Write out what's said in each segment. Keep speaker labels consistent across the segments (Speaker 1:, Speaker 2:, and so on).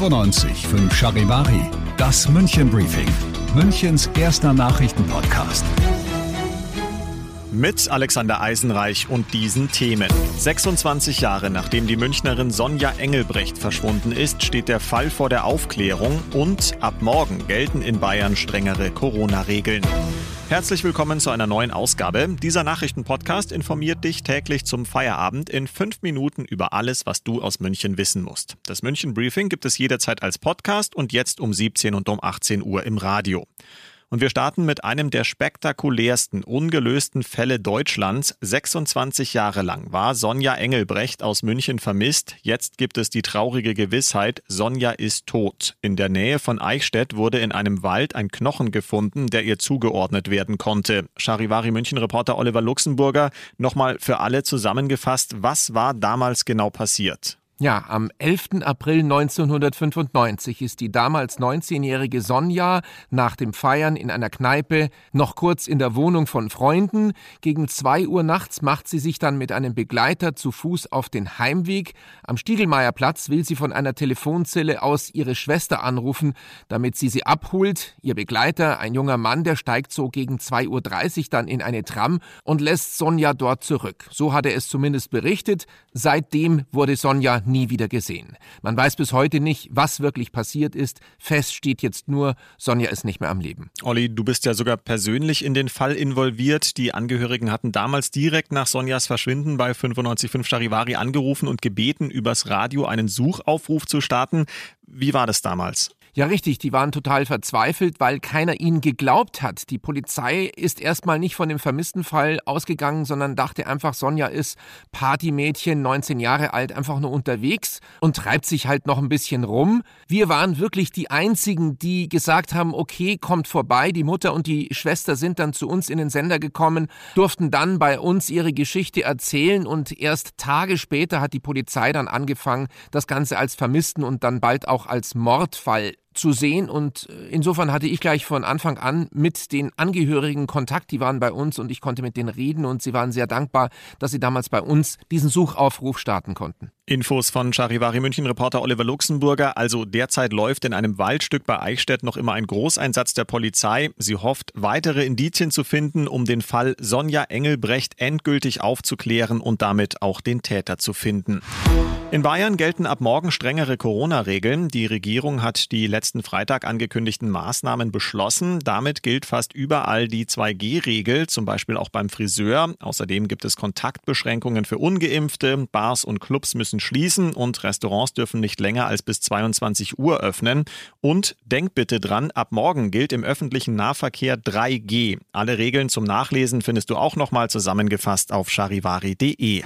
Speaker 1: 95 5 Charivari, das München Briefing, Münchens erster Nachrichtenpodcast.
Speaker 2: Mit Alexander Eisenreich und diesen Themen. 26 Jahre nachdem die Münchnerin Sonja Engelbrecht verschwunden ist, steht der Fall vor der Aufklärung und ab morgen gelten in Bayern strengere Corona-Regeln. Herzlich willkommen zu einer neuen Ausgabe. Dieser Nachrichtenpodcast informiert dich täglich zum Feierabend in fünf Minuten über alles, was du aus München wissen musst. Das München Briefing gibt es jederzeit als Podcast und jetzt um 17 und um 18 Uhr im Radio. Und wir starten mit einem der spektakulärsten ungelösten Fälle Deutschlands. 26 Jahre lang war Sonja Engelbrecht aus München vermisst. Jetzt gibt es die traurige Gewissheit, Sonja ist tot. In der Nähe von Eichstätt wurde in einem Wald ein Knochen gefunden, der ihr zugeordnet werden konnte. Charivari München-Reporter Oliver Luxemburger, nochmal für alle zusammengefasst, was war damals genau passiert?
Speaker 3: Ja, am 11. April 1995 ist die damals 19-jährige Sonja nach dem Feiern in einer Kneipe noch kurz in der Wohnung von Freunden. Gegen 2 Uhr nachts macht sie sich dann mit einem Begleiter zu Fuß auf den Heimweg. Am Stiegelmeierplatz will sie von einer Telefonzelle aus ihre Schwester anrufen, damit sie sie abholt. Ihr Begleiter, ein junger Mann, der steigt so gegen 2.30 Uhr dann in eine Tram und lässt Sonja dort zurück. So hat er es zumindest berichtet. Seitdem wurde Sonja nie wieder gesehen. Man weiß bis heute nicht, was wirklich passiert ist. Fest steht jetzt nur, Sonja ist nicht mehr am Leben.
Speaker 2: Olli, du bist ja sogar persönlich in den Fall involviert. Die Angehörigen hatten damals direkt nach Sonjas Verschwinden bei 955 Charivari angerufen und gebeten, übers Radio einen Suchaufruf zu starten. Wie war das damals?
Speaker 3: Ja, richtig, die waren total verzweifelt, weil keiner ihnen geglaubt hat. Die Polizei ist erstmal nicht von dem vermissten Fall ausgegangen, sondern dachte einfach, Sonja ist Partymädchen, 19 Jahre alt, einfach nur unterwegs und treibt sich halt noch ein bisschen rum. Wir waren wirklich die einzigen, die gesagt haben, okay, kommt vorbei. Die Mutter und die Schwester sind dann zu uns in den Sender gekommen, durften dann bei uns ihre Geschichte erzählen und erst Tage später hat die Polizei dann angefangen, das Ganze als Vermissten und dann bald auch als Mordfall zu sehen. Und äh, insofern hatte ich gleich von Anfang an mit den Angehörigen Kontakt, die waren bei uns und ich konnte mit denen reden. Und sie waren sehr dankbar, dass sie damals bei uns diesen Suchaufruf starten konnten.
Speaker 2: Infos von Charivari München Reporter Oliver Luxemburger. Also derzeit läuft in einem Waldstück bei Eichstätt noch immer ein Großeinsatz der Polizei. Sie hofft, weitere Indizien zu finden, um den Fall Sonja Engelbrecht endgültig aufzuklären und damit auch den Täter zu finden. In Bayern gelten ab morgen strengere Corona-Regeln. Die Regierung hat die letzten Freitag angekündigten Maßnahmen beschlossen. Damit gilt fast überall die 2G-Regel, zum Beispiel auch beim Friseur. Außerdem gibt es Kontaktbeschränkungen für Ungeimpfte. Bars und Clubs müssen schließen und Restaurants dürfen nicht länger als bis 22 Uhr öffnen. Und denk bitte dran, ab morgen gilt im öffentlichen Nahverkehr 3G. Alle Regeln zum Nachlesen findest du auch nochmal zusammengefasst auf charivari.de.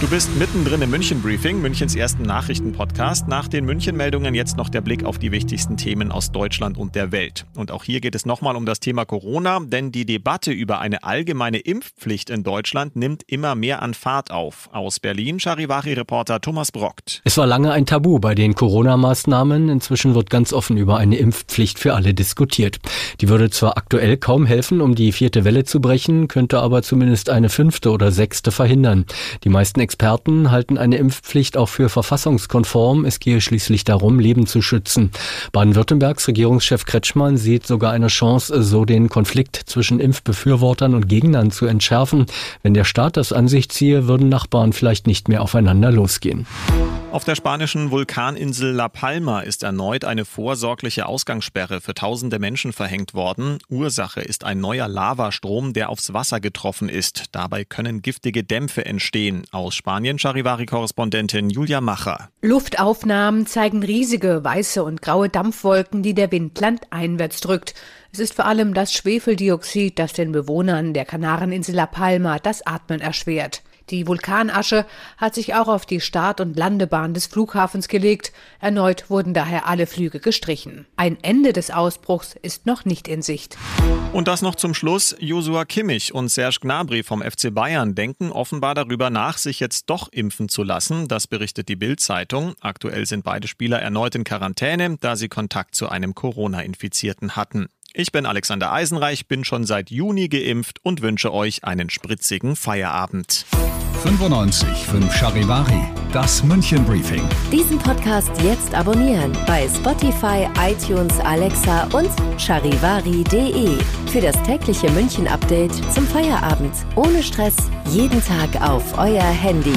Speaker 2: Du bist mittendrin im München Briefing, Münchens ersten Nachrichtenpodcast. Nach den München-Meldungen jetzt noch der Blick auf die wichtigsten Themen aus Deutschland und der Welt. Und auch hier geht es nochmal um das Thema Corona, denn die Debatte über eine allgemeine Impfpflicht in Deutschland nimmt immer mehr an Fahrt auf. Aus Berlin, Charivari-Reporter Thomas Brockt.
Speaker 4: Es war lange ein Tabu bei den Corona-Maßnahmen. Inzwischen wird ganz offen über eine Impfpflicht für alle diskutiert. Die würde zwar aktuell kaum helfen, um die vierte Welle zu brechen, könnte aber zumindest eine fünfte oder sechste verhindern. Die meisten Experten halten eine Impfpflicht auch für verfassungskonform. Es gehe schließlich darum, Leben zu schützen. Baden-Württembergs Regierungschef Kretschmann sieht sogar eine Chance, so den Konflikt zwischen Impfbefürwortern und Gegnern zu entschärfen. Wenn der Staat das an sich ziehe, würden Nachbarn vielleicht nicht mehr aufeinander losgehen.
Speaker 2: Auf der spanischen Vulkaninsel La Palma ist erneut eine vorsorgliche Ausgangssperre für tausende Menschen verhängt worden. Ursache ist ein neuer Lavastrom, der aufs Wasser getroffen ist. Dabei können giftige Dämpfe entstehen. Aus Spanien Charivari-Korrespondentin Julia Macher.
Speaker 5: Luftaufnahmen zeigen riesige weiße und graue Dampfwolken, die der Wind landeinwärts drückt. Es ist vor allem das Schwefeldioxid, das den Bewohnern der Kanareninsel La Palma das Atmen erschwert. Die Vulkanasche hat sich auch auf die Start- und Landebahn des Flughafens gelegt. Erneut wurden daher alle Flüge gestrichen. Ein Ende des Ausbruchs ist noch nicht in Sicht.
Speaker 2: Und das noch zum Schluss. Josua Kimmich und Serge Gnabry vom FC Bayern denken offenbar darüber nach, sich jetzt doch impfen zu lassen. Das berichtet die Bild-Zeitung. Aktuell sind beide Spieler erneut in Quarantäne, da sie Kontakt zu einem Corona-Infizierten hatten. Ich bin Alexander Eisenreich, bin schon seit Juni geimpft und wünsche euch einen spritzigen Feierabend.
Speaker 1: 95 5 Charivari, das München Briefing.
Speaker 6: Diesen Podcast jetzt abonnieren bei Spotify, iTunes, Alexa und charivari.de für das tägliche München Update zum Feierabend. Ohne Stress, jeden Tag auf euer Handy.